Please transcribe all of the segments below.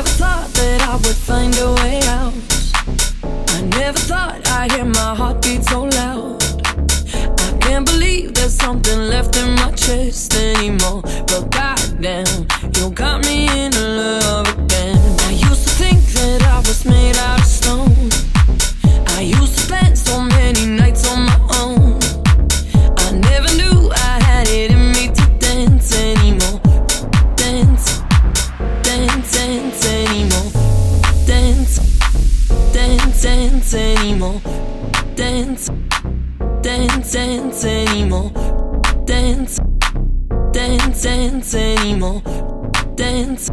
never thought that I would find a way out. I never thought I'd hear my heartbeat so loud. I can't believe there's something left in my chest anymore. But goddamn. dance, dance anymore. Dance, dance, dance anymore. Dance,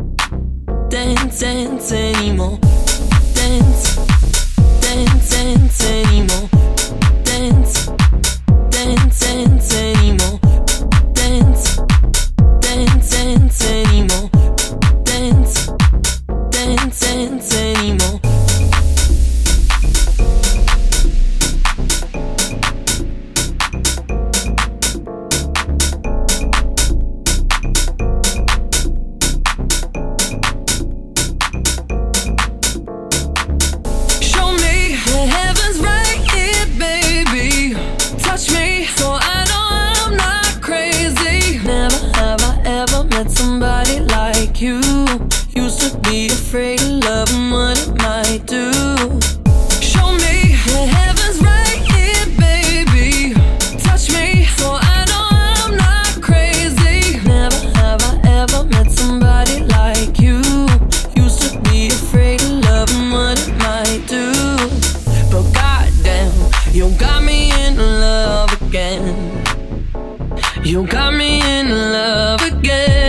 dance, dance anymore. Dance, dance. dance met somebody like you. Used to be afraid of love and what it might do. Show me that heaven's right here, baby. Touch me so I know I'm not crazy. Never have I ever met somebody like you. Used to be afraid of love and what it might do. But goddamn, you got me in love again. You got me in love again.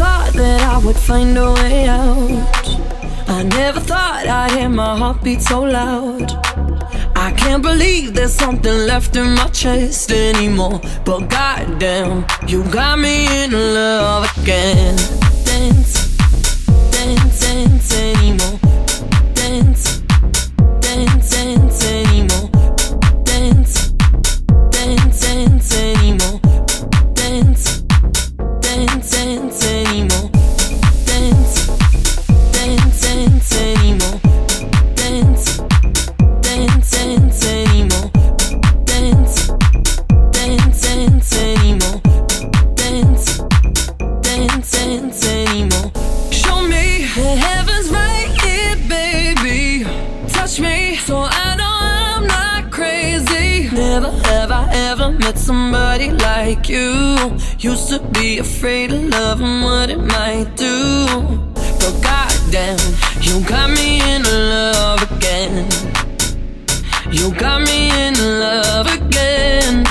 Thought that I would find a way out. I never thought I'd hear my heartbeat so loud. I can't believe there's something left in my chest anymore. But goddamn, you got me in love again. Dance, dance, dance anymore. Met somebody like you. Used to be afraid of love and what it might do. But goddamn, you got me in love again. You got me in love again.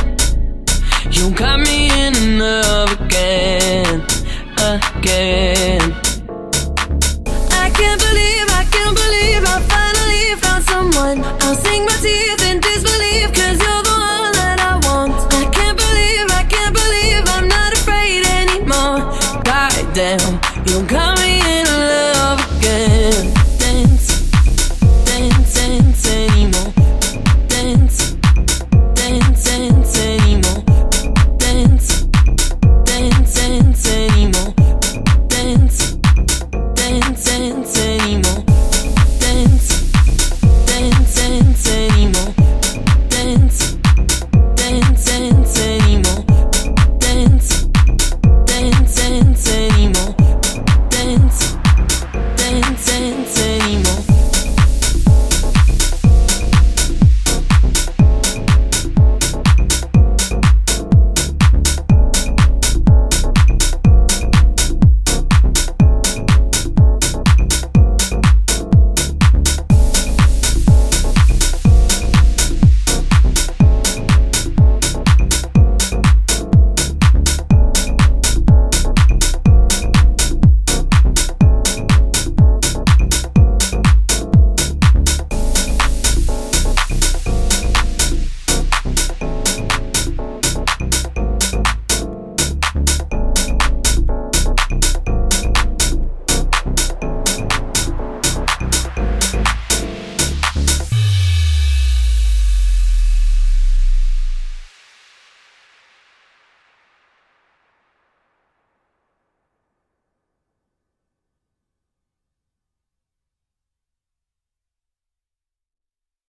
You got me in love again, again. I can't believe, I can't believe I finally found someone. down